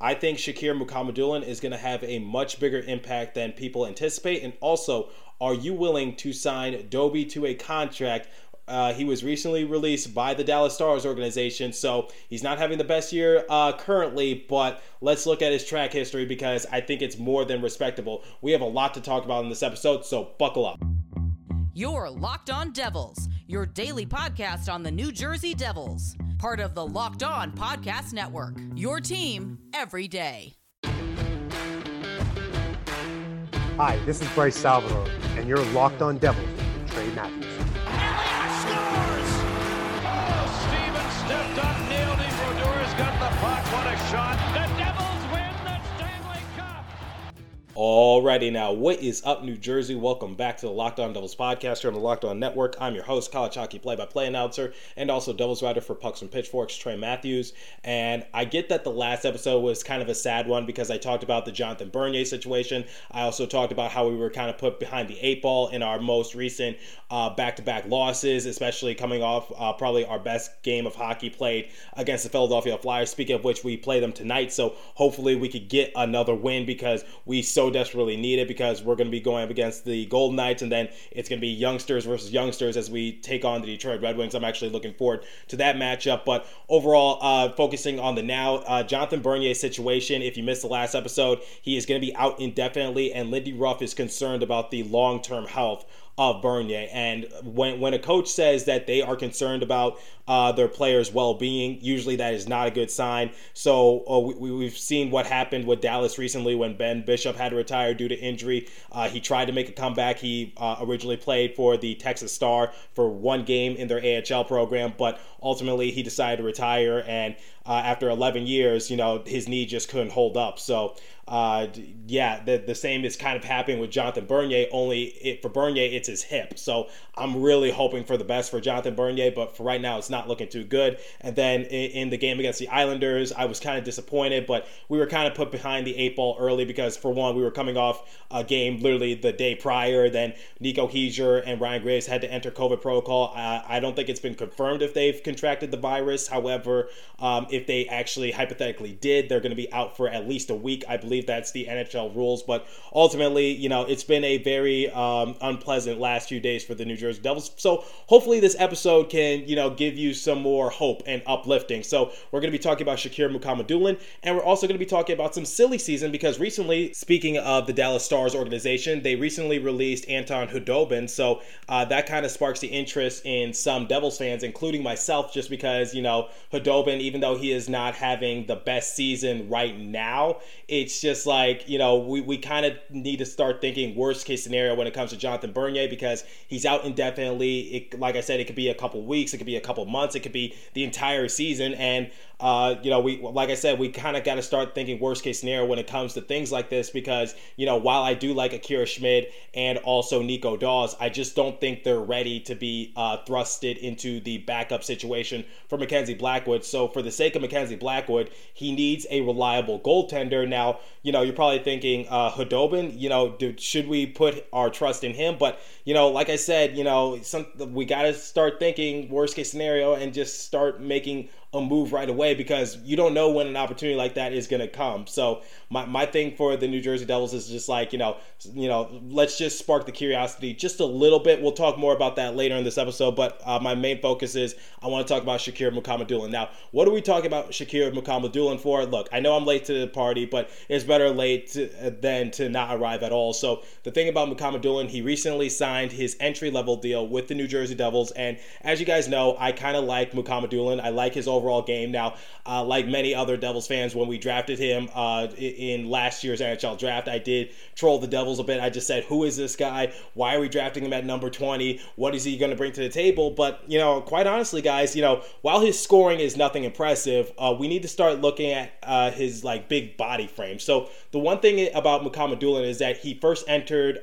I think Shakir Mukhamadullin is going to have a much bigger impact than people anticipate. And also, are you willing to sign Doby to a contract uh, he was recently released by the Dallas Stars organization, so he's not having the best year uh, currently, but let's look at his track history because I think it's more than respectable. We have a lot to talk about in this episode, so buckle up. You're Locked On Devils, your daily podcast on the New Jersey Devils, part of the Locked On Podcast Network, your team every day. Hi, this is Bryce Salvador, and you're Locked On Devils with Trey Matthews. Alrighty now, what is up, New Jersey? Welcome back to the Locked On Devils podcast here on the Locked On Network. I'm your host, college hockey play-by-play announcer, and also Devils writer for Pucks and Pitchforks, Trey Matthews. And I get that the last episode was kind of a sad one because I talked about the Jonathan Bernier situation. I also talked about how we were kind of put behind the eight ball in our most recent uh, back-to-back losses, especially coming off uh, probably our best game of hockey played against the Philadelphia Flyers. Speaking of which, we play them tonight, so hopefully we could get another win because we so desperately need it because we're going to be going up against the Golden Knights, and then it's going to be youngsters versus youngsters as we take on the Detroit Red Wings. I'm actually looking forward to that matchup. But overall, uh, focusing on the now, uh, Jonathan Bernier's situation. If you missed the last episode, he is going to be out indefinitely, and Lindy Ruff is concerned about the long-term health of Bernier. And when when a coach says that they are concerned about uh, their players' well-being, usually that is not a good sign. So uh, we, we've seen what happened with Dallas recently when Ben Bishop had to retire due to injury. Uh, he tried to make a comeback. He uh, originally played for the Texas Star for one game in their AHL program, but ultimately he decided to retire. And uh, after 11 years, you know, his knee just couldn't hold up. So uh, yeah, the, the same is kind of happening with Jonathan Bernier, only it, for Bernier, it's his hip. So I'm really hoping for the best for Jonathan Bernier, but for right now, it's not looking too good. And then in, in the game against the Islanders, I was kind of disappointed, but we were kind of put behind the eight ball early because, for one, we were coming off a game literally the day prior. Then Nico Hischier and Ryan Graves had to enter COVID protocol. Uh, I don't think it's been confirmed if they've contracted the virus. However, um, if they actually hypothetically did, they're going to be out for at least a week, I believe believe that's the NHL rules. But ultimately, you know, it's been a very um, unpleasant last few days for the New Jersey Devils. So hopefully, this episode can, you know, give you some more hope and uplifting. So we're going to be talking about Shakir Mukhamadullin, and we're also going to be talking about some silly season because recently, speaking of the Dallas Stars organization, they recently released Anton Khudobin. So uh, that kind of sparks the interest in some Devils fans, including myself, just because, you know, Khudobin, even though he is not having the best season right now, it's just just like, you know, we, we kind of need to start thinking worst case scenario when it comes to Jonathan Bernier because he's out indefinitely. It, like I said, it could be a couple weeks, it could be a couple months, it could be the entire season. And uh, you know, we like I said, we kind of got to start thinking worst case scenario when it comes to things like this because you know, while I do like Akira Schmid and also Nico Daws, I just don't think they're ready to be uh, thrusted into the backup situation for Mackenzie Blackwood. So for the sake of Mackenzie Blackwood, he needs a reliable goaltender. Now, you know, you're probably thinking uh, Khudobin. You know, dude, should we put our trust in him? But you know, like I said, you know, some we got to start thinking worst case scenario and just start making a move right away because you don't know when an opportunity like that is going to come. So my, my thing for the New Jersey Devils is just like, you know, you know, let's just spark the curiosity just a little bit. We'll talk more about that later in this episode, but uh, my main focus is I want to talk about Shakir Mukhamadullin. Now, what are we talking about Shakir Mukhamadullin for? Look, I know I'm late to the party, but it's better late to, uh, than to not arrive at all. So the thing about Mukhamadullin, he recently signed his entry level deal with the New Jersey Devils, and as you guys know, I kind of like Mukhamadullin. I like his overall game. Now, uh, like many other Devils fans, when we drafted him uh, in last year's NHL draft, I did troll the Devils a bit. I just said, "Who is this guy? Why are we drafting him at number 20? What is he going to bring to the table?" But you know, quite honestly, guys, you know, while his scoring is nothing impressive, uh, we need to start looking at uh, his like big body frame. So the one thing about Mukhamadullin is that he first entered.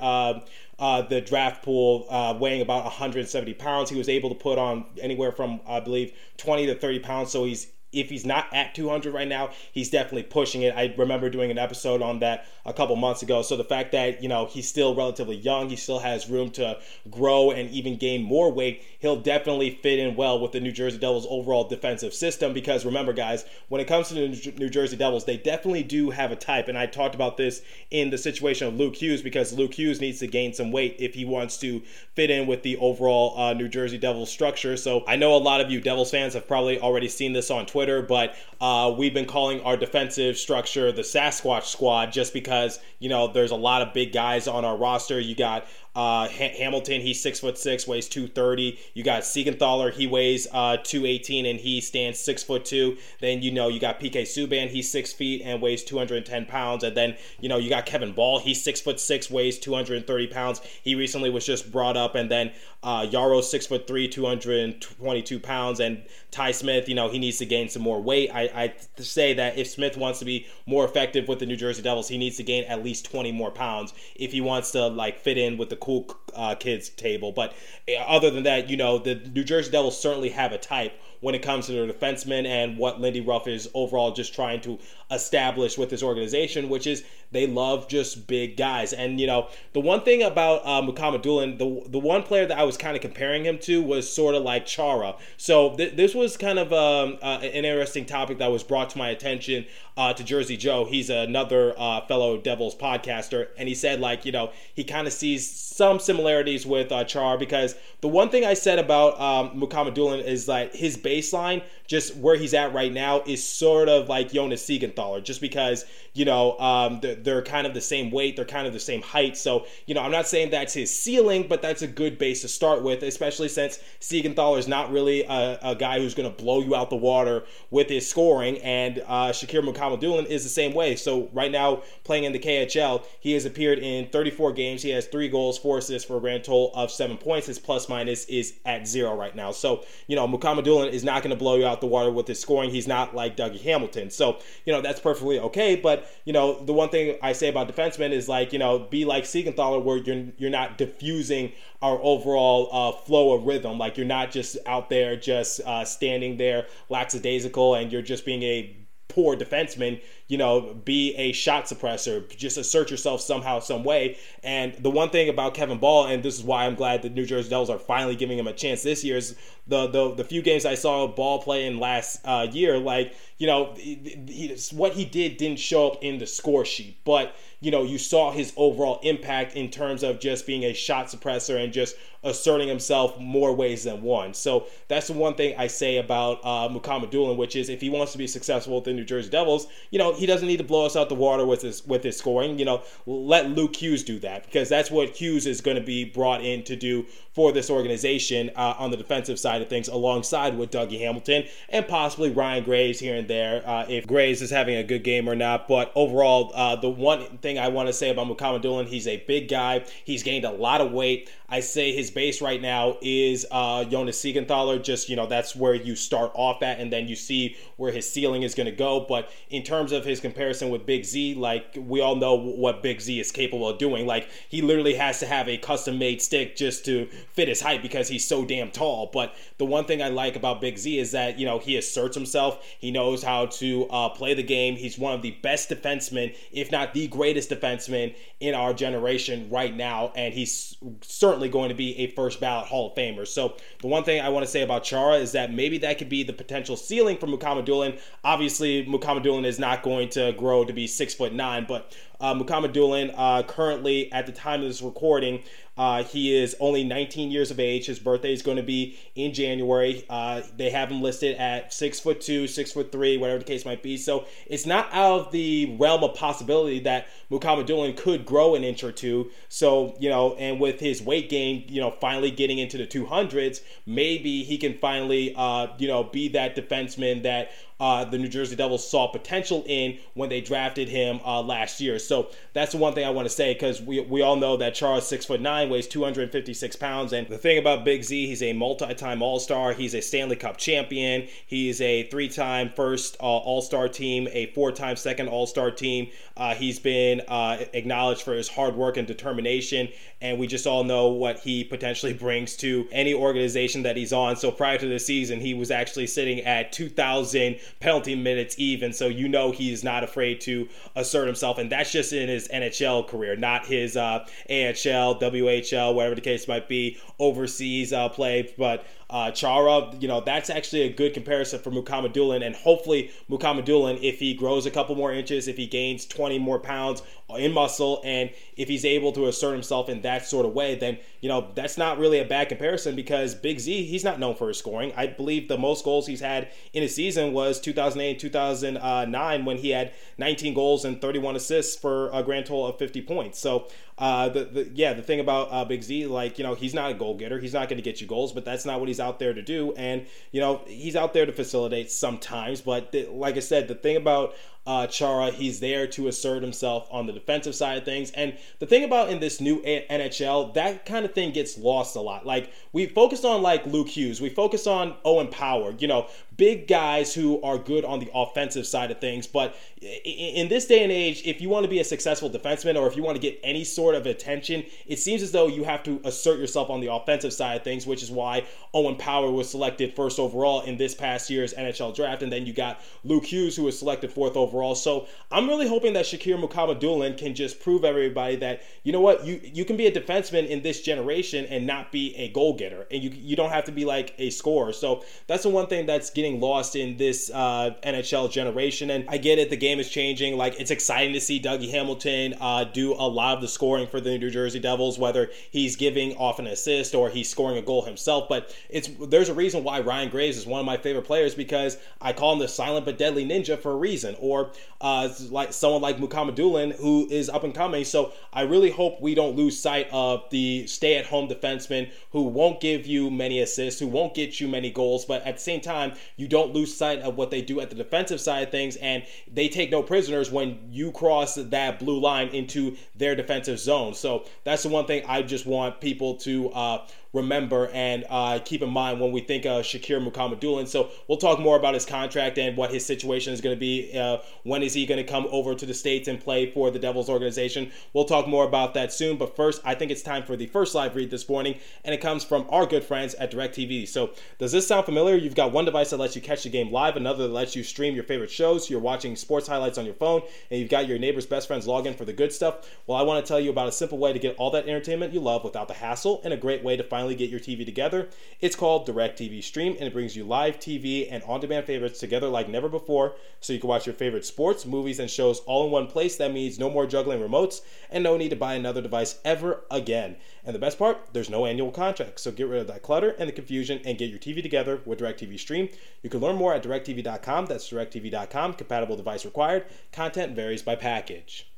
Uh, the draft pool, uh, weighing about 170 pounds. He was able to put on anywhere from, I believe, 20 to 30 pounds. So he's if he's not at 200 right now, he's definitely pushing it. I remember doing an episode on that a couple months ago. So the fact that, you know, he's still relatively young, he still has room to grow and even gain more weight, he'll definitely fit in well with the New Jersey Devils overall defensive system because remember guys, when it comes to the New Jersey Devils, they definitely do have a type and I talked about this in the situation of Luke Hughes because Luke Hughes needs to gain some weight if he wants to fit in with the overall uh, New Jersey Devils structure. So I know a lot of you Devils fans have probably already seen this on Twitter, but uh, we've been calling our defensive structure the Sasquatch Squad just because you know there's a lot of big guys on our roster. You got uh, ha- Hamilton, he's six foot six, weighs 230. You got Siegenthaler, he weighs uh, 218 and he stands six foot two. Then you know you got PK Subban, he's six feet and weighs 210 pounds. And then you know you got Kevin Bahl, he's six foot six, weighs 230 pounds. He recently was just brought up. And then uh, Jaro, six foot three, 222 pounds. And Ty Smith, you know he needs to gain some more weight. I, I say that if Smith wants to be more effective with the New Jersey Devils, he needs to gain at least 20 more pounds if he wants to like fit in with the cool uh, kids table. But eh, other than that, you know, the New Jersey Devils certainly have a type when it comes to their defensemen and what Lindy Ruff is overall just trying to establish with this organization, which is they love just big guys. And you know, the one thing about uh, Mukhamadullin, Doolin, the the one player that I was kind of comparing him to was sort of like Chara. So th- this was kind of um, uh, an interesting topic that was brought to my attention uh, to Jersey Joe. He's another uh, fellow Devils podcaster, and he said like you know he kind of sees some similarities with uh, Char because the one thing I said about um, Mukhamadullin is that his baseline, just where he's at right now, is sort of like Jonas Siegenthaler, just because you know um, they're, they're, kind of the same weight, they're kind of the same height. So you know I'm not saying that's his ceiling, but that's a good base to start with, especially since Siegenthaler is not really a, a guy who's going to blow you out the water with his scoring, and uh, Shakir Mukhamadullin is the same way. So right now playing in the KHL, he has appeared in 34 games. He has three goals, four assists for a grand total of seven points. His plus minus is at zero right now. So you know Mukhamadullin is not going to blow you out the water with his scoring. He's not like Dougie Hamilton. So you know that's perfectly okay, but you know, the one thing I say about defensemen is like, you know, be like Siegenthaler where you're you're not diffusing our overall uh, flow of rhythm. Like you're not just out there just uh, standing there lackadaisical and you're just being a poor defenseman, you know, be a shot suppressor, just assert yourself somehow, some way. And the one thing about Kevin Bahl, and this is why I'm glad the New Jersey Devils are finally giving him a chance this year, is the the, the few games I saw Bahl play in last uh, year, like you know, he, he, what he did didn't show up in the score sheet, but you know, you saw his overall impact in terms of just being a shot suppressor and just asserting himself more ways than one. So that's the one thing I say about uh, Mukhamadullin, which is if he wants to be successful with the New Jersey Devils, you know, he doesn't need to blow us out the water with his with his scoring. You know, let Luke Hughes do that because that's what Hughes is going to be brought in to do for this organization uh, on the defensive side of things, alongside with Dougie Hamilton and possibly Ryan Graves here and there uh, if Graves is having a good game or not. But overall, uh, the one thing I want to say about Mukhamadullin, he's a big guy. He's gained a lot of weight. I say his base right now is uh, Jonas Siegenthaler. Just you know, that's where you start off at, and then you see where his ceiling is going to go. But in terms of his comparison with Big Z, like we all know what Big Z is capable of doing. Like he literally has to have a custom made stick just to fit his height because he's so damn tall. But the one thing I like about Big Z is that you know he asserts himself. He knows how to uh, play the game. He's one of the best defensemen, if not the greatest defenseman in our generation right now, and he's certainly going to be a first ballot Hall of Famer. So the one thing I want to say about Chara is that maybe that could be the potential ceiling for Mukhamadullin. Obviously, Mukhamadullin is not going to grow to be six foot nine, but uh, Mukhamadullin uh, currently at the time of this recording uh, he is only 19 years of age. His birthday is going to be in January. Uh, they have him listed at six foot two, six foot three, whatever the case might be. So it's not out of the realm of possibility that Mukhamadullin could grow an inch or two. So you know, and with his weight gain, you know, finally getting into the 200s, maybe he can finally, uh, you know, be that defenseman that uh, the New Jersey Devils saw potential in when they drafted him uh, last year. So that's the one thing I want to say because we, we all know that Chara's six foot nine weighs 256 pounds, and the thing about Big Z, he's a multi-time All Star. He's a Stanley Cup champion. He's a three-time first uh, All Star team, a four-time second All Star team. Uh, he's been uh, acknowledged for his hard work and determination, and we just all know what he potentially brings to any organization that he's on. So prior to the season, he was actually sitting at 2,000 penalty minutes even. So you know he's not afraid to assert himself, and that's just in his NHL career, not his uh, AHL, WHL, whatever the case might be, overseas uh, play. But uh, Chara, you know, that's actually a good comparison for Mukhamadullin. And hopefully, Mukhamadullin, if he grows a couple more inches, if he gains 20 more pounds in muscle, and if he's able to assert himself in that sort of way, then, you know, that's not really a bad comparison because Big Z, he's not known for his scoring. I believe the most goals he's had in a season was 2008 2009 when he had 19 goals and 31 assists for a grand total of 50 points. So, uh, the, the yeah, the thing about uh, Big Z, like you know, he's not a goal getter. He's not going to get you goals, but that's not what he's out there to do. And you know, he's out there to facilitate sometimes. But like I said, the thing about uh, Chara. He's there to assert himself on the defensive side of things. And the thing about in this new NHL, that kind of thing gets lost a lot. Like we focus on like Luke Hughes, we focus on Owen Power, you know, big guys who are good on the offensive side of things. But in this day and age, if you want to be a successful defenseman or if you want to get any sort of attention, it seems as though you have to assert yourself on the offensive side of things, which is why Owen Power was selected first overall in this past year's NHL draft. And then you got Luke Hughes, who was selected fourth overall overall. So I'm really hoping that Shakir Mukhamadullin can just prove everybody that you know what you you can be a defenseman in this generation and not be a goal getter, and you you don't have to be like a scorer. So that's the one thing that's getting lost in this uh, NHL generation. And I get it, the game is changing. Like it's exciting to see Dougie Hamilton uh, do a lot of the scoring for the New Jersey Devils, whether he's giving off an assist or he's scoring a goal himself. But it's there's a reason why Ryan Graves is one of my favorite players because I call him the silent but deadly ninja for a reason. Or uh, like someone like Mukhamadullin who is up and coming. So I really hope we don't lose sight of the stay-at-home defenseman who won't give you many assists, who won't get you many goals, but at the same time, you don't lose sight of what they do at the defensive side of things, and they take no prisoners when you cross that blue line into their defensive zone. So that's the one thing I just want people to. Uh, remember and uh, keep in mind when we think of Shakir Mukhamadullin. So we'll talk more about his contract and what his situation is going to be. Uh, when is he going to come over to the States and play for the Devils organization? We'll talk more about that soon. But first, I think it's time for the first live read this morning, and it comes from our good friends at DirecTV. So does this sound familiar? You've got one device that lets you catch the game live, another that lets you stream your favorite shows. You're watching sports highlights on your phone, and you've got your neighbor's best friends login for the good stuff. Well, I want to tell you about a simple way to get all that entertainment you love without the hassle and a great way to finally finally get your TV together. It's called DirecTV Stream, and it brings you live TV and on demand favorites together like never before. So you can watch your favorite sports, movies, and shows all in one place. That means no more juggling remotes and no need to buy another device ever again. And the best part, there's no annual contract. So get rid of that clutter and the confusion and get your TV together with DirecTV Stream. You can learn more at directv.com. That's directv.com. Compatible device required. Content varies by package.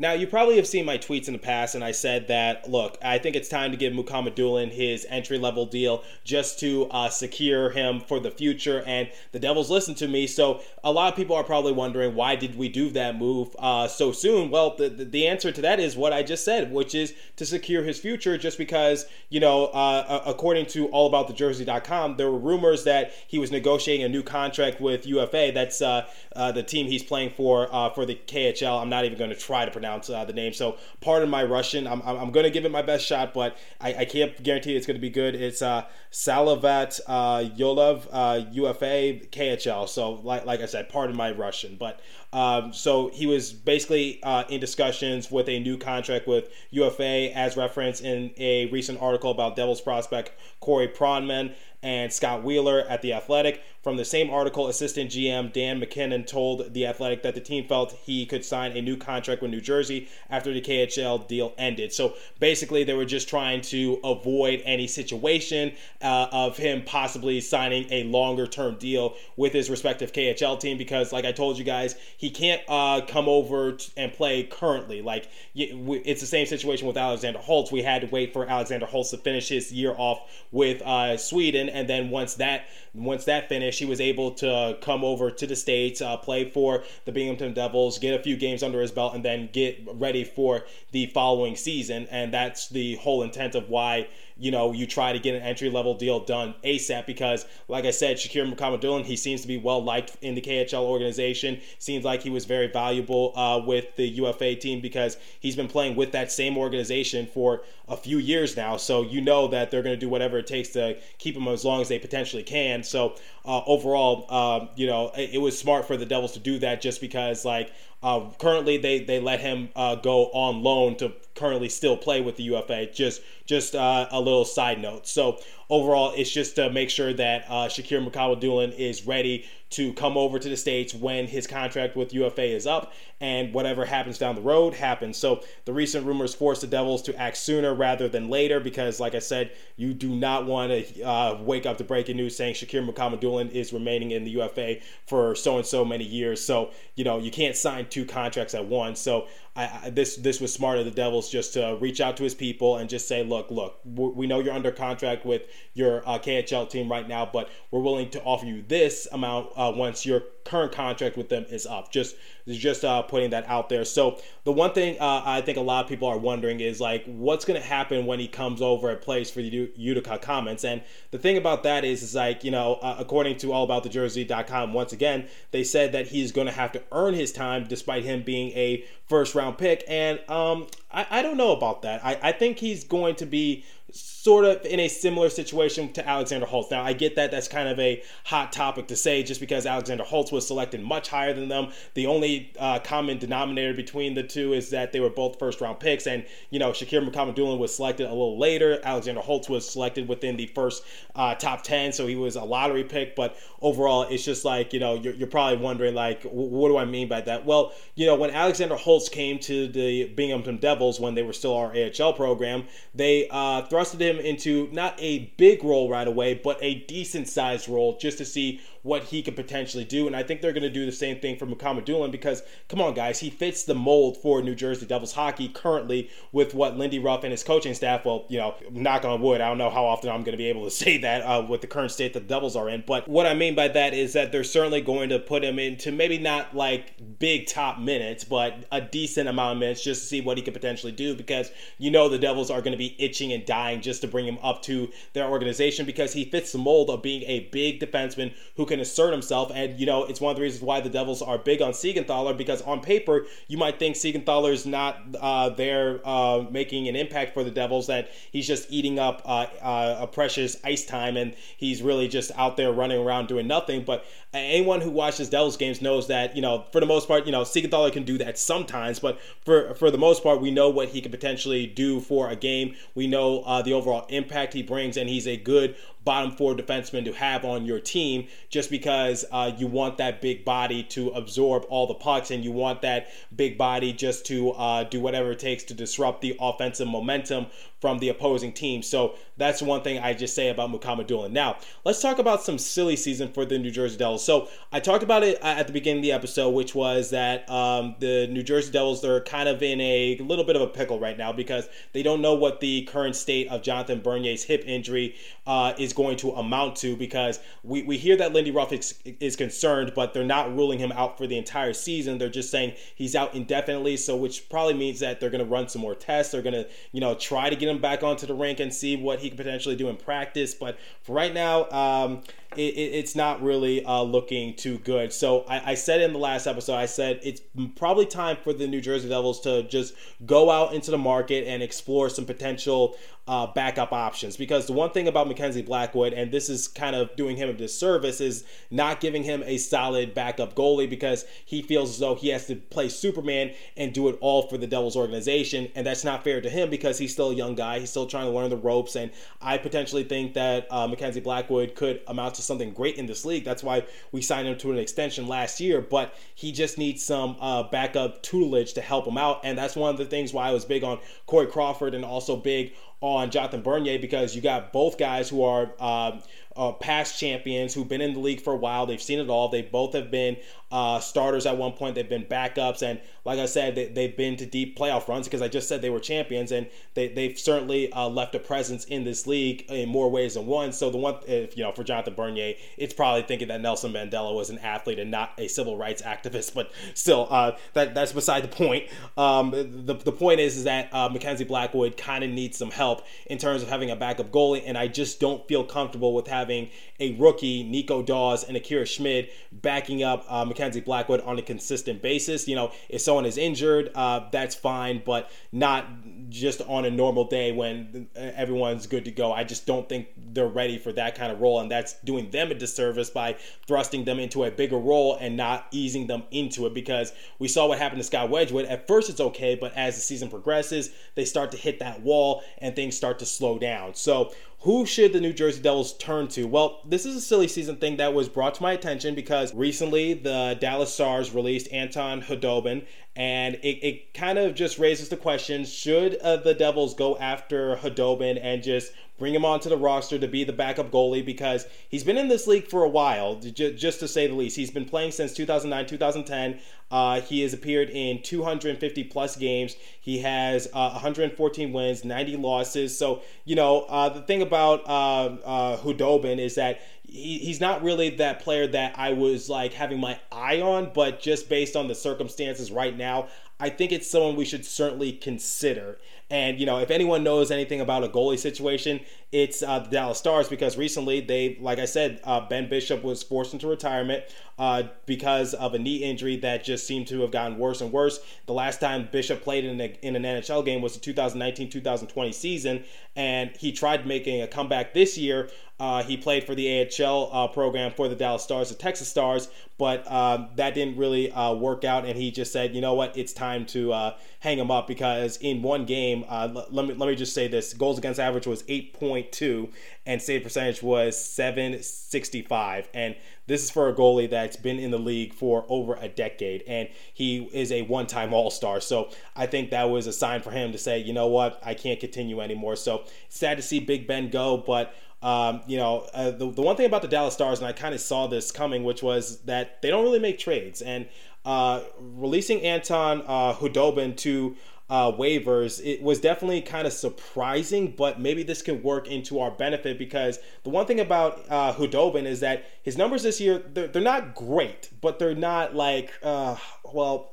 Now, you probably have seen my tweets in the past, and I said that, look, I think it's time to give Mukhamadullin his entry level deal just to uh, secure him for the future. And the Devils listened to me. So, a lot of people are probably wondering, why did we do that move uh, so soon? Well, the, the answer to that is what I just said, which is to secure his future, just because, you know, uh, according to allaboutthejersey.com, there were rumors that he was negotiating a new contract with UFA. That's uh, uh, the team he's playing for uh, for the KHL. I'm not even going to try to pronounce pronounce uh, the name. So pardon my Russian. I'm, I'm, I'm going to give it my best shot, but I, I can't guarantee it's going to be good. It's uh, Salavat uh, Yulaev uh, UFA KHL. So like, like I said, pardon my Russian. But um, so he was basically uh, in discussions with a new contract with UFA, as referenced in a recent article about Devils prospect Corey Pronman and Scott Wheeler at The Athletic. From the same article, assistant GM Dan MacKinnon told The Athletic that the team felt he could sign a new contract with New Jersey after the KHL deal ended. So basically, they were just trying to avoid any situation uh, of him possibly signing a longer term deal with his respective KHL team because, like I told you guys, he can't uh, come over and play currently. Like, it's the same situation with Alexander Holtz. We had to wait for Alexander Holtz to finish his year off with uh, Sweden, and then once that once that finished, he was able to come over to the States, uh, play for the Binghamton Devils, get a few games under his belt, and then get ready for the following season. And that's the whole intent of why you know, you try to get an entry level deal done ASAP because, like I said, Shakir Mukhamadullin, he seems to be well liked in the KHL organization. Seems like he was very valuable uh, with the UFA team because he's been playing with that same organization for a few years now. So you know that they're going to do whatever it takes to keep him as long as they potentially can. So uh, overall, uh, you know, it, it, was smart for the Devils to do that just because, like, uh, currently they they let him uh, go on loan to currently still play with the UFA. Just just uh, a little side note. So overall, it's just to make sure that uh, Shakir Mukhamadullin is ready to come over to the States when his contract with UFA is up, and whatever happens down the road happens. So the recent rumors force the Devils to act sooner rather than later because, like I said, you do not want to uh, wake up to breaking news saying Shakir Mukhamadullin is remaining in the UFA for so and so many years. So, you know, you can't sign two contracts at once. So I, I, this this was smart of the Devils just to reach out to his people and just say, look, look, we know you're under contract with your uh, KHL team right now, but we're willing to offer you this amount uh, once your current contract with them is up. Just just uh, putting that out there. So the one thing uh, I think a lot of people are wondering is like, what's going to happen when he comes over and plays for the Utica Comets? And the thing about that is, is like you know, uh, according to AllAboutTheJersey.com, once again, they said that he's going to have to earn his time, despite him being a first round pick. And um, I, I don't know about that. I, I think he's going to be sort of in a similar situation to Alexander Holtz. Now, I get that that's kind of a hot topic to say just because Alexander Holtz was selected much higher than them. The only uh, common denominator between the two is that they were both first round picks. And, you know, Shakir Mukhamadullin was selected a little later. Alexander Holtz was selected within the first uh, top 10, so he was a lottery pick. But overall, it's just like, you know, you're, you're probably wondering, like, what do I mean by that? Well, you know, when Alexander Holtz came to the Binghamton Devils when they were still our AHL program, they uh, thrusted him into not a big role right away, but a decent sized role just to see what he could potentially do. And I think they're going to do the same thing for Mukhamadullin because, come on, guys, he fits the mold for New Jersey Devils hockey currently with what Lindy Ruff and his coaching staff, well, you know, knock on wood, I don't know how often I'm going to be able to say that uh, with the current state that the Devils are in. But what I mean by that is that they're certainly going to put him into maybe not like big top minutes, but a decent amount of minutes just to see what he could potentially do because you know the Devils are going to be itching and dying just to bring him up to their organization because he fits the mold of being a big defenseman who can assert himself. And, you know, it's one of the reasons why the Devils are big on Siegenthaler because on paper, you might think Siegenthaler is not uh, there uh, making an impact for the Devils, that he's just eating up uh, uh, a precious ice time and he's really just out there running around doing nothing. But anyone who watches Devils games knows that, you know, for the most part, you know, Siegenthaler can do that sometimes, but for, for the most part, we know what he can potentially do for a game. We know uh, the overall impact he brings, and he's a good bottom four defenseman to have on your team just because uh, you want that big body to absorb all the pucks and you want that big body just to uh, do whatever it takes to disrupt the offensive momentum from the opposing team. So that's one thing I just say about Mukhamadullin. Now, let's talk about some silly season for the New Jersey Devils. So I talked about it at the beginning of the episode, which was that um, the New Jersey Devils, they're kind of in a little bit of a pickle right now because they don't know what the current state of Jonathan Bernier's hip injury uh, is going to amount to because we, we hear that Lindy Ruff is, is concerned, but they're not ruling him out for the entire season. They're just saying he's out indefinitely, so which probably means that they're going to run some more tests. They're going to, you know, try to get him back onto the rink and see what he could potentially do in practice. But for right now, um, it, it's not really uh, looking too good. So I, I, said in the last episode, I said it's probably time for the New Jersey Devils to just go out into the market and explore some potential uh, backup options. Because the one thing about Mackenzie Blackwood, and this is kind of doing him a disservice, is not giving him a solid backup goalie because he feels as though he has to play Superman and do it all for the Devils organization. And that's not fair to him because he's still a young guy. He's still trying to learn the ropes. And I potentially think that uh, Mackenzie Blackwood could amount to something great in this league. That's why we signed him to an extension last year. But he just needs some uh, backup tutelage to help him out. And that's one of the things why I was big on Corey Crawford and also big on Jonathan Bernier because you got both guys who are uh, uh, past champions who've been in the league for a while. They've seen it all. They both have been uh, starters at one point. They've been backups, and like I said, they, have been to deep playoff runs because I just said they were champions, and they, they've certainly uh, left a presence in this league in more ways than one. So the one, if you know, for Jonathan Bernier, it's probably thinking that Nelson Mandela was an athlete and not a civil rights activist, but still, uh, that that's beside the point. Um, the, the point is, is that uh, Mackenzie Blackwood kind of needs some help in terms of having a backup goalie, and I just don't feel comfortable with having a rookie, Nico Daws and Akira Schmid backing up uh, Mackenzie Blackwood on a consistent basis. You know, if someone is injured, uh, that's fine, but not just on a normal day when everyone's good to go. I just don't think they're ready for that kind of role, and that's doing them a disservice by thrusting them into a bigger role and not easing them into it because we saw what happened to Scott Wedgewood. At first, it's okay, but as the season progresses, they start to hit that wall and things start to slow down. So, who should the New Jersey Devils turn to? Well, this is a silly season thing that was brought to my attention because recently the Dallas Stars released Anton Khudobin, and it, it kind of just raises the question should uh, the Devils go after Khudobin and just bring him onto the roster to be the backup goalie because he's been in this league for a while, just to say the least. He's been playing since 2009, 2010. Uh, he has appeared in 250 plus games. He has uh, 114 wins, 90 losses. So, you know, uh, the thing about uh, uh, Khudobin is that he, he's not really that player that I was like having my eye on, but just based on the circumstances right now, I think it's someone we should certainly consider. And you know, if anyone knows anything about a goalie situation, it's uh, the Dallas Stars because recently they, like I said, uh, Ben Bishop was forced into retirement uh, because of a knee injury that just seemed to have gotten worse and worse. The last time Bishop played in, a, in an NHL game was the 2019-2020 season, and he tried making a comeback this year. Uh, he played for the AHL uh, program for the Dallas Stars, the Texas Stars, but uh, that didn't really uh, work out. And he just said, you know what, it's time to uh, hang him up because in one game, uh, l- let me let me just say this: goals against average was 8.2, and save percentage was 765. And this is for a goalie that's been in the league for over a decade, and he is a one-time All-Star. So I think that was a sign for him to say, you know what, I can't continue anymore. So sad to see Big Ben go, but um, you know, uh, the, the one thing about the Dallas Stars, and I kind of saw this coming, which was that they don't really make trades. And uh, releasing Anton uh, Khudobin to uh, waivers, it was definitely kind of surprising, but maybe this can work into our benefit because the one thing about uh, Khudobin is that his numbers this year, they're, they're not great, but they're not like, uh, well,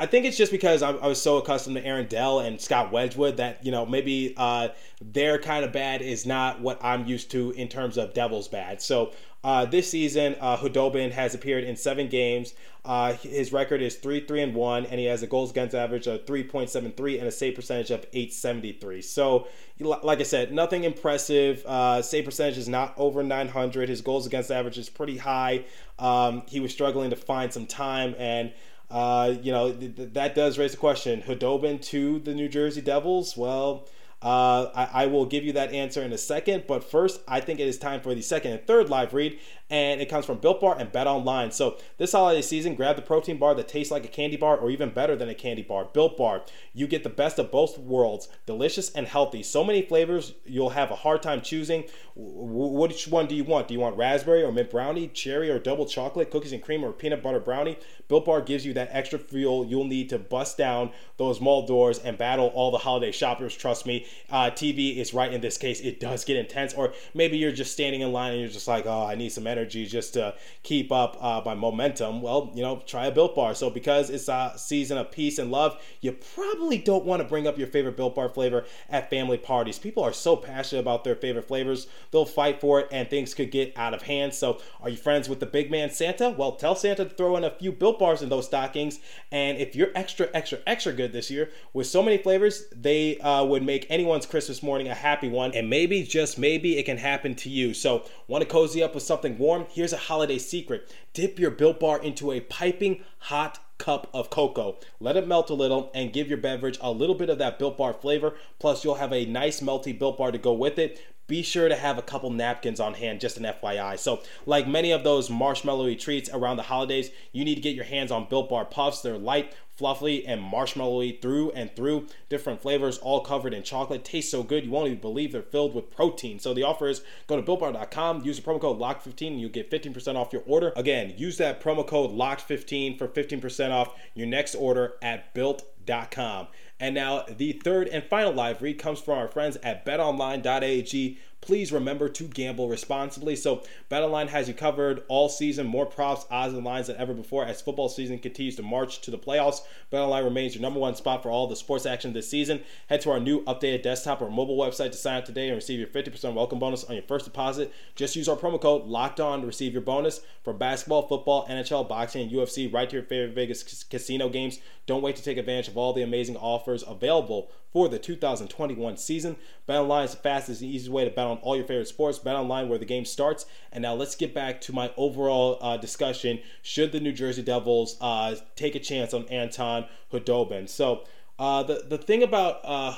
I think it's just because I, I, was so accustomed to Aaron Dell and Scott Wedgewood that you know maybe uh, their kind of bad is not what I'm used to in terms of Devils bad. So uh, this season, uh, Khudobin has appeared in seven games. Uh, his record is three three and one, and he has a goals against average of 3.73 and a save percentage of 873. So, like I said, nothing impressive. Uh, save percentage is not over 900. His goals against average is pretty high. Um, he was struggling to find some time and. Uh, you know, th- that does raise the question. Khudobin to the New Jersey Devils? Well, uh, I, I, will give you that answer in a second, but first, I think it is time for the second and third live read, and it comes from Built Bar and Bet Online. So this holiday season, grab the protein bar that tastes like a candy bar, or even better than a candy bar. Built Bar, you get the best of both worlds, delicious and healthy. So many flavors, you'll have a hard time choosing. Which one do you want? Do you want raspberry or mint brownie, cherry or double chocolate, cookies and cream or peanut butter brownie? Built Bar gives you that extra fuel you'll need to bust down those mall doors and battle all the holiday shoppers. Trust me, uh, TV is right in this case. It does get intense. Or maybe you're just standing in line and you're just like, oh, I need some energy just to keep up uh, my momentum. Well, you know, try a Built Bar. So because it's a season of peace and love, you probably don't want to bring up your favorite Built Bar flavor at family parties. People are so passionate about their favorite flavors, they'll fight for it, and things could get out of hand. So, are you friends with the big man Santa? Well, tell Santa to throw in a few Built Bars in those stockings. And if you're extra, extra, extra good this year with so many flavors, they uh, would make anyone's Christmas morning a happy one. And maybe, just maybe, it can happen to you. So, want to cozy up with something warm? Here's a holiday secret dip your Built Bar into a piping hot cup of cocoa. Let it melt a little and give your beverage a little bit of that Built Bar flavor. Plus, you'll have a nice melty Built Bar to go with it be sure to have a couple napkins on hand, just an FYI. So, like many of those marshmallowy treats around the holidays, you need to get your hands on Built Bar Puffs. They're light, fluffy, and marshmallowy through and through. Different flavors, all covered in chocolate. Taste so good, you won't even believe they're filled with protein. So, the offer is go to BuiltBar.com, use the promo code LOCK15, and you'll get 15% off your order. Again, use that promo code LOCK15 for 15% off your next order at Built.com. And now the third and final live read comes from our friends at betonline.ag please remember to gamble responsibly. So, BetOnline has you covered all season, more props, odds, and lines than ever before as football season continues to march to the playoffs. BetOnline remains your number one spot for all the sports action this season. Head to our new updated desktop or mobile website to sign up today and receive your 50% welcome bonus on your first deposit. Just use our promo code Locked On to receive your bonus from basketball, football, NHL, boxing, and UFC right to your favorite Vegas casino games. Don't wait to take advantage of all the amazing offers available for the 2021 season. BetOnline is the fastest and easiest way to bet on all your favorite sports. BetOnline where the game starts. And now let's get back to my overall uh, discussion. Should the New Jersey Devils uh, take a chance on Anton Khudobin? So. Uh, the the thing about uh,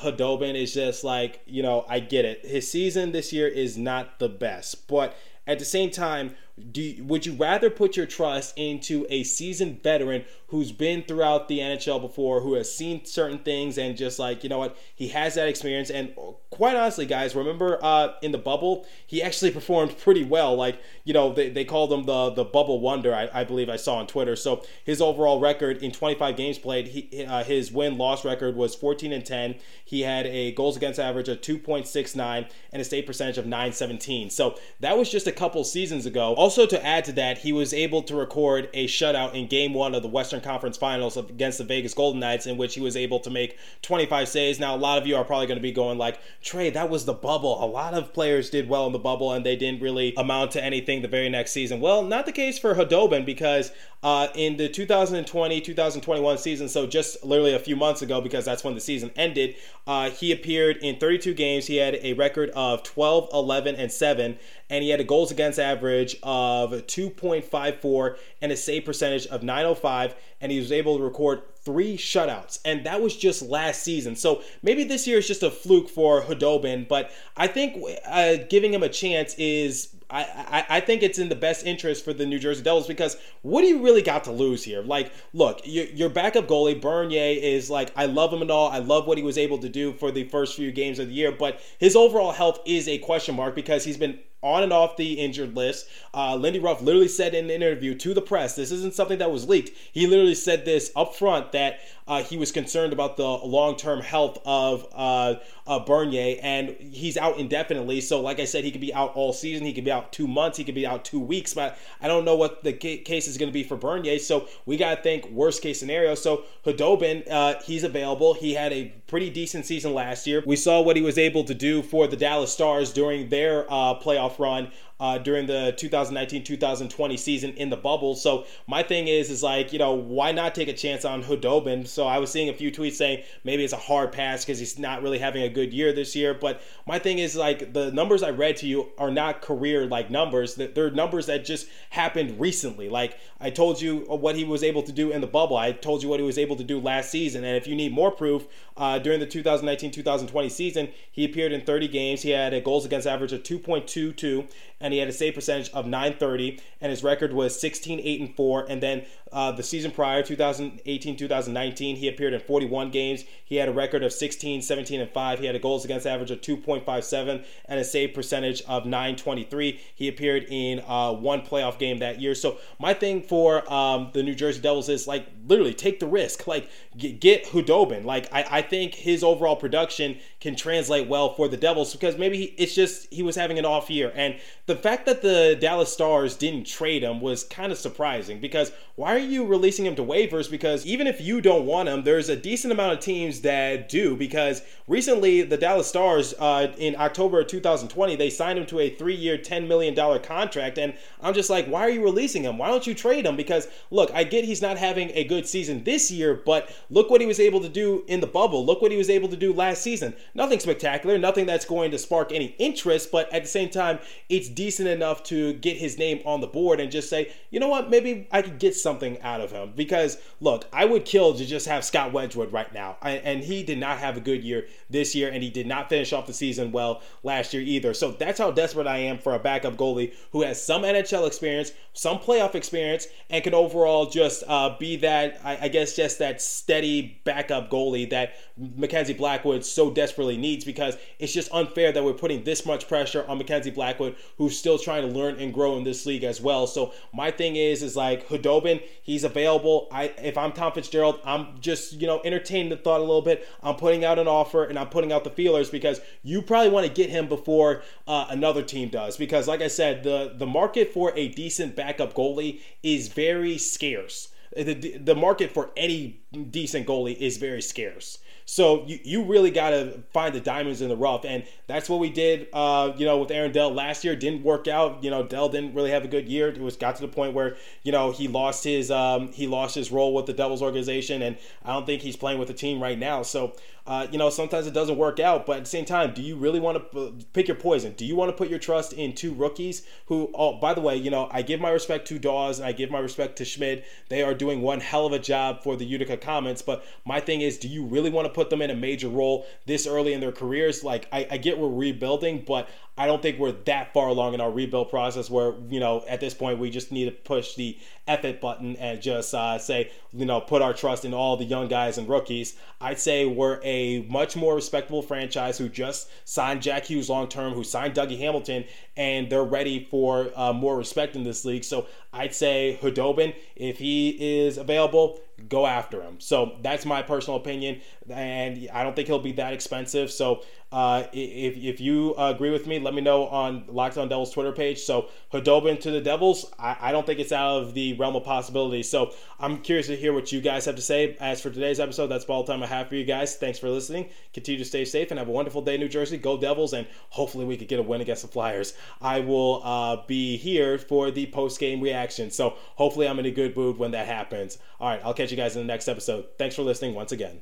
is just like you know I get it. His season this year is not the best, but at the same time, do would you rather put your trust into a seasoned veteran who's been throughout the NHL before, who has seen certain things, and just like you know what, he has that experience. And quite honestly, guys, remember uh, in the bubble, he actually performed pretty well. Like you know, they, they called him the the bubble wonder. I, I believe I saw on Twitter. So his overall record in 25 games played, he, uh, his win loss record was 14 and 10. He had a goals against average of 2.69 and a save percentage of 917. So that was just a couple seasons ago. Also, to add to that, he was able to record a shutout in Game One of the Western Conference Finals against the Vegas Golden Knights, in which he was able to make 25 saves. Now, a lot of you are probably going to be going like, Trey, that was the bubble. A lot of players did well in the bubble, and they didn't really amount to anything the very next season. Well, not the case for Khudobin because uh, in the 2020 2021 season, so just literally a few months ago, because that's when the season ended, uh, he appeared in 32 games. He had a record of 12, 11, and 7, and he had a goals against average of 2.54 and a save percentage of 905 and he was able to record three shutouts, and that was just last season. So maybe this year is just a fluke for Khudobin, but I think uh, giving him a chance is. I, I, I think it's in the best interest for the New Jersey Devils because what do you really got to lose here? Like, look, your, your backup goalie, Bernier, is like, I love him and all. I love what he was able to do for the first few games of the year, but his overall health is a question mark because he's been on and off the injured list. Uh, Lindy Ruff literally said in an interview to the press, this isn't something that was leaked. He literally said this up front that uh, he was concerned about the long term health of uh, uh, Bernier, and he's out indefinitely. So, like I said, he could be out all season. He could be out two months. He could be out two weeks. But I don't know what the case is going to be for Bernier. So we got to think worst case scenario. So Khudobin, uh, he's available. He had a pretty decent season last year. We saw what he was able to do for the Dallas Stars during their uh, playoff run uh, during the 2019-2020 season in the bubble. So my thing is, is like, you know, why not take a chance on Khudobin? So I was seeing a few tweets saying maybe it's a hard pass because he's not really having a good year this year. But my thing is like the numbers I read to you are not career like numbers. They're numbers that just happened recently. Like I told you what he was able to do in the bubble. I told you what he was able to do last season. And if you need more proof, uh, during the 2019-2020 season, he appeared in 30 games. He had a goals against average of 2.22 and he had a save percentage of 930 and his record was 16 8 and 4 and then uh, the season prior 2018 2019 he appeared in 41 games. He had a record of 16 17 and 5 he had a goals against average of 2.57 and a save percentage of 923 he appeared in uh, one playoff game that year. So my thing for um, the new jersey devils is like literally take the risk. Like get, Khudobin like I, I think his overall production can translate well for the devils because maybe he, it's just he was having an off year. And the fact that the Dallas Stars didn't trade him was kind of surprising because why are you releasing him to waivers? Because even if you don't want him, there's a decent amount of teams that do. Because recently, the Dallas Stars uh, in October of 2020, they signed him to a three year, $10 million contract. And I'm just like, why are you releasing him? Why don't you trade him? Because look, I get he's not having a good season this year, but look what he was able to do in the bubble. Look what he was able to do last season. Nothing spectacular, nothing that's going to spark any interest, but at the same time, it's decent enough to get his name on the board and just say, you know what, maybe I could get something out of him. Because look, I would kill to just have Scott Wedgewood right now, and he did not have a good year this year, and he did not finish off the season well last year either. So that's how desperate I am for a backup goalie who has some NHL experience, some playoff experience, and can overall just uh, be that, I, I guess, just that steady backup goalie that Mackenzie Blackwood so desperately needs because it's just unfair that we're putting this much pressure on Mackenzie Blackwood, who's still trying to learn and grow in this league as well. So my thing is, is like Khudobin, he's available. I if I'm Tom Fitzgerald, I'm just you know entertaining the thought a little bit. I'm putting out an offer and I'm putting out the feelers because you probably want to get him before uh, another team does. Because like I said, the the market for a decent backup goalie is very scarce. The, the market for any decent goalie is very scarce. So you, you really got to find the diamonds in the rough, and that's what we did. Uh, you know, with Aaron Dell last year, didn't work out. You know, Dell didn't really have a good year. It was got to the point where you know he lost his um, he lost his role with the Devils organization, and I don't think he's playing with the team right now. So uh, you know, sometimes it doesn't work out. But at the same time, do you really want to pick your poison? Do you want to put your trust in two rookies who, oh, by the way, you know, I give my respect to Daws and I give my respect to Schmid. They are doing one hell of a job for the Utica Comets. But my thing is, do you really want to put them in a major role this early in their careers? Like, I, I get we're rebuilding, but I don't think we're that far along in our rebuild process where, you know, at this point we just need to push the effort button and just uh, say, you know, put our trust in all the young guys and rookies. I'd say we're a much more respectable franchise who just signed Jack Hughes long term, who signed Dougie Hamilton, and they're ready for uh, more respect in this league. So I'd say Khudobin, if he is available, go after him. So that's my personal opinion, and I don't think he'll be that expensive. So uh, if, if you agree with me, let me know on Locked On Devils Twitter page. So Khudobin to the Devils, I, I don't think it's out of the realm of possibility. So I'm curious to hear what you guys have to say. As for today's episode, that's all the time I have for you guys. Thanks for listening. Continue to stay safe and have a wonderful day, New Jersey. Go Devils, and hopefully we could get a win against the Flyers. I will uh, be here for the post game reaction. So hopefully I'm in a good mood when that happens. All right, I'll catch you guys in the next episode. Thanks for listening once again.